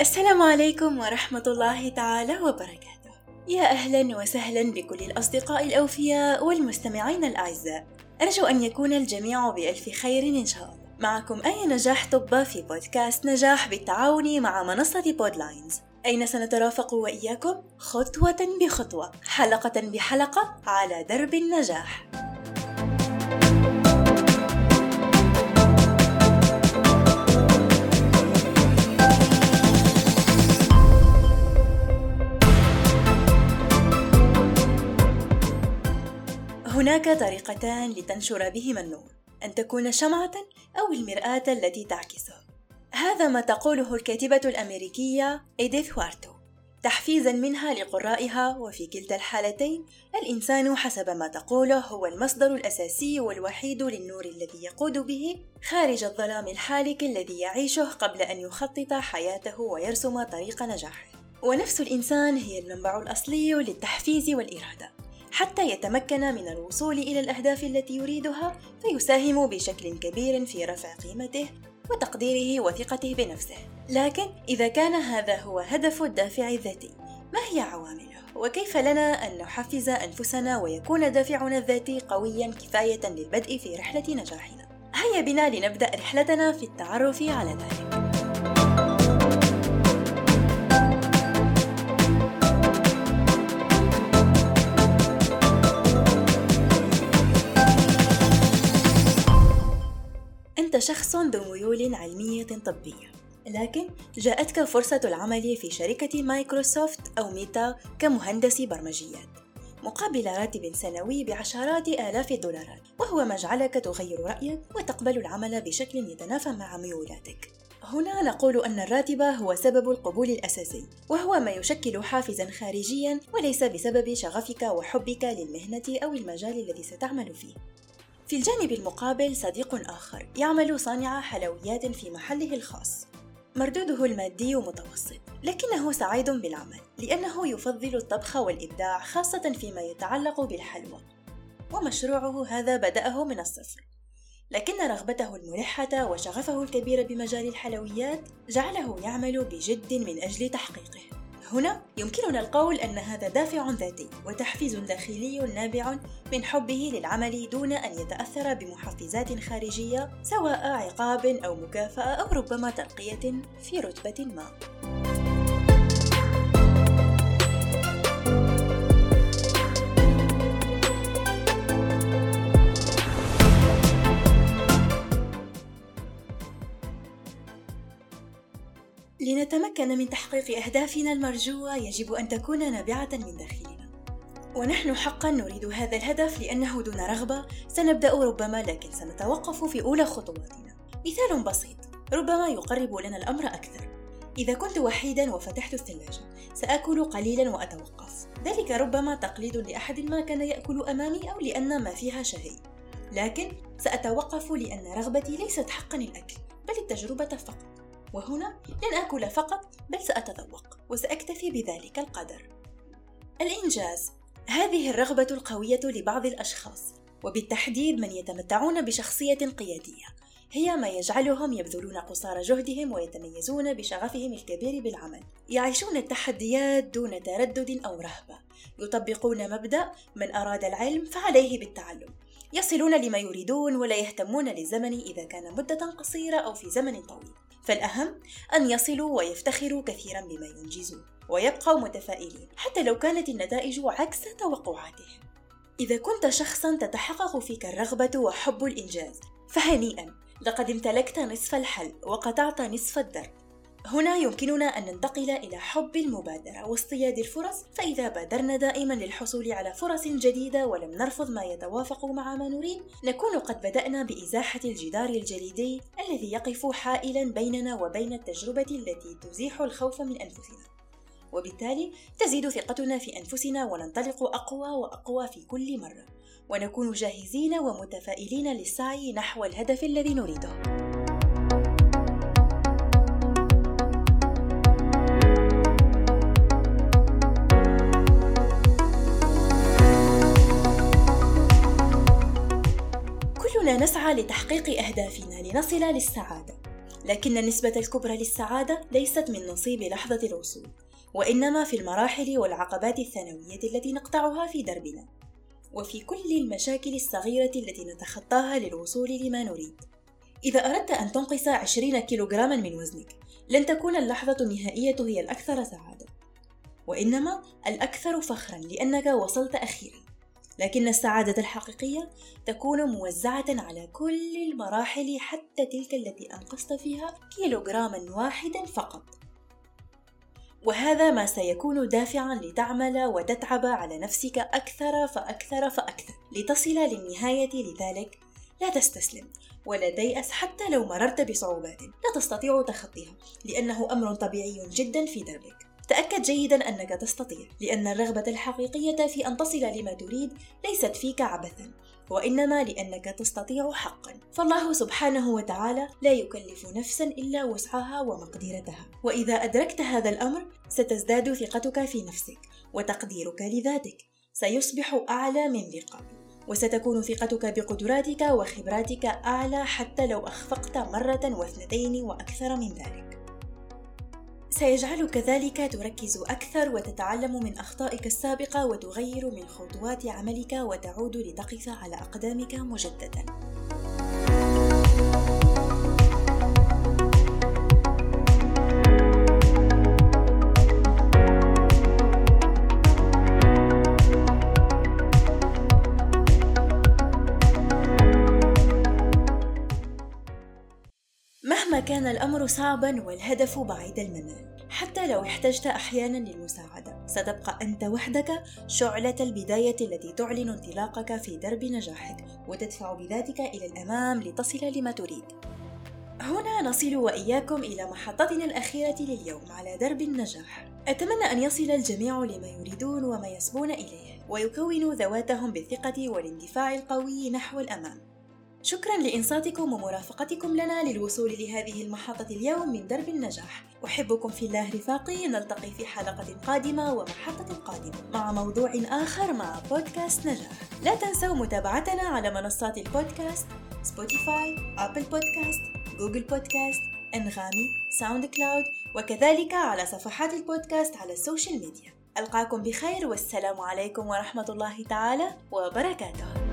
السلام عليكم ورحمة الله تعالى وبركاته. يا أهلا وسهلا بكل الأصدقاء الأوفياء والمستمعين الأعزاء. أرجو أن يكون الجميع بألف خير إن شاء الله. معكم أي نجاح طب في بودكاست نجاح بالتعاون مع منصة بودلاينز. أين سنترافق وإياكم خطوة بخطوة، حلقة بحلقة على درب النجاح. هناك طريقتان لتنشر بهما النور أن تكون شمعة أو المرآة التي تعكسه. هذا ما تقوله الكاتبة الأمريكية إيديث وارتو تحفيزا منها لقرائها وفي كلتا الحالتين. الإنسان حسب ما تقوله هو المصدر الأساسي والوحيد للنور الذي يقود به خارج الظلام الحالك الذي يعيشه قبل أن يخطط حياته ويرسم طريق نجاحه. ونفس الإنسان هي المنبع الأصلي للتحفيز والإرادة. حتى يتمكن من الوصول إلى الأهداف التي يريدها فيساهم بشكل كبير في رفع قيمته وتقديره وثقته بنفسه لكن إذا كان هذا هو هدف الدافع الذاتي ما هي عوامله؟ وكيف لنا أن نحفز أنفسنا ويكون دافعنا الذاتي قويا كفاية للبدء في رحلة نجاحنا؟ هيا بنا لنبدأ رحلتنا في التعرف على ذلك ذو ميول علمية طبية لكن جاءتك فرصة العمل في شركة مايكروسوفت أو ميتا كمهندس برمجيات مقابل راتب سنوي بعشرات آلاف الدولارات وهو ما جعلك تغير رأيك وتقبل العمل بشكل يتنافى مع ميولاتك. هنا نقول أن الراتب هو سبب القبول الأساسي وهو ما يشكل حافزا خارجيا وليس بسبب شغفك وحبك للمهنة أو المجال الذي ستعمل فيه. في الجانب المقابل صديق آخر يعمل صانع حلويات في محله الخاص. مردوده المادي متوسط لكنه سعيد بالعمل لأنه يفضل الطبخ والإبداع خاصة فيما يتعلق بالحلوى. ومشروعه هذا بدأه من الصفر. لكن رغبته الملحة وشغفه الكبير بمجال الحلويات جعله يعمل بجد من أجل تحقيقه. هنا يمكننا القول أن هذا دافع ذاتي وتحفيز داخلي نابع من حبه للعمل دون أن يتأثر بمحفزات خارجية سواء عقاب أو مكافأة أو ربما ترقية في رتبة ما. لنتمكن من تحقيق أهدافنا المرجوة يجب أن تكون نابعة من داخلنا. ونحن حقا نريد هذا الهدف لأنه دون رغبة سنبدأ ربما لكن سنتوقف في أولى خطواتنا. مثال بسيط ربما يقرب لنا الأمر أكثر. إذا كنت وحيدا وفتحت الثلاجة سآكل قليلا وأتوقف. ذلك ربما تقليد لأحد ما كان يأكل أمامي أو لأن ما فيها شهي لكن سأتوقف لأن رغبتي ليست حقا الأكل بل التجربة فقط. وهنا لن آكل فقط بل سأتذوق وسأكتفي بذلك القدر. الإنجاز. هذه الرغبة القوية لبعض الأشخاص وبالتحديد من يتمتعون بشخصية قيادية. هي ما يجعلهم يبذلون قصارى جهدهم ويتميزون بشغفهم الكبير بالعمل. يعيشون التحديات دون تردد أو رهبة. يطبقون مبدأ من أراد العلم فعليه بالتعلم. يصلون لما يريدون ولا يهتمون للزمن إذا كان مدة قصيرة أو في زمن طويل. فالأهم أن يصلوا ويفتخروا كثيرا بما ينجزون ويبقوا متفائلين حتى لو كانت النتائج عكس توقعاتهم. إذا كنت شخصا تتحقق فيك الرغبة وحب الإنجاز فهنيئا لقد امتلكت نصف الحل وقطعت نصف الدرب هنا يمكننا أن ننتقل إلى حب المبادرة واصطياد الفرص فإذا بادرنا دائما للحصول على فرص جديدة ولم نرفض ما يتوافق مع ما نريد نكون قد بدأنا بإزاحة الجدار الجليدي الذي يقف حائلا بيننا وبين التجربة التي تزيح الخوف من أنفسنا. وبالتالي تزيد ثقتنا في أنفسنا وننطلق أقوى وأقوى في كل مرة ونكون جاهزين ومتفائلين للسعي نحو الهدف الذي نريده. كلنا نسعى لتحقيق أهدافنا لنصل للسعادة. لكن النسبة الكبرى للسعادة ليست من نصيب لحظة الوصول وإنما في المراحل والعقبات الثانوية التي نقطعها في دربنا. وفي كل المشاكل الصغيرة التي نتخطاها للوصول لما نريد. إذا أردت أن تنقص 20 كيلوغراما من وزنك لن تكون اللحظة النهائية هي الأكثر سعادة. وإنما الأكثر فخرا لأنك وصلت أخيرا. لكن السعادة الحقيقية تكون موزعة على كل المراحل حتى تلك التي أنقصت فيها كيلوغراما واحدا فقط. وهذا ما سيكون دافعا لتعمل وتتعب على نفسك أكثر فأكثر فأكثر. لتصل للنهاية لذلك لا تستسلم ولا تيأس حتى لو مررت بصعوبات. لا تستطيع تخطيها لأنه أمر طبيعي جدا في دربك. تأكد جيدا أنك تستطيع لأن الرغبة الحقيقية في أن تصل لما تريد ليست فيك عبثا وإنما لأنك تستطيع حقا. فالله سبحانه وتعالى لا يكلف نفسا إلا وسعها ومقدرتها. وإذا أدركت هذا الأمر ستزداد ثقتك في نفسك وتقديرك لذاتك. سيصبح أعلى من ذي وستكون ثقتك بقدراتك وخبراتك أعلى حتى لو أخفقت مرة واثنتين وأكثر من ذلك. سيجعلك ذلك تركز أكثر وتتعلم من أخطائك السابقة وتغير من خطوات عملك وتعود لتقف على أقدامك مجدداً. كان الأمر صعبا والهدف بعيد المنال حتى لو احتجت أحيانا للمساعدة ستبقى أنت وحدك شعلة البداية التي تعلن انطلاقك في درب نجاحك وتدفع بذاتك إلى الأمام لتصل لما تريد. هنا نصل وإياكم إلى محطتنا الأخيرة لليوم على درب النجاح. أتمنى أن يصل الجميع لما يريدون وما يسبون إليه ويكونوا ذواتهم بالثقة والاندفاع القوي نحو الأمام. شكرا لإنصاتكم ومرافقتكم لنا للوصول لهذه المحطة اليوم من درب النجاح. أحبكم في الله رفاقي نلتقي في حلقة قادمة ومحطة قادمة مع موضوع آخر مع بودكاست نجاح. لا تنسوا متابعتنا على منصات البودكاست سبوتيفاي، أبل بودكاست، جوجل بودكاست، أنغامي، ساوند كلاود وكذلك على صفحات البودكاست على ال social media. ألقاكم بخير والسلام عليكم ورحمة الله تعالى وبركاته.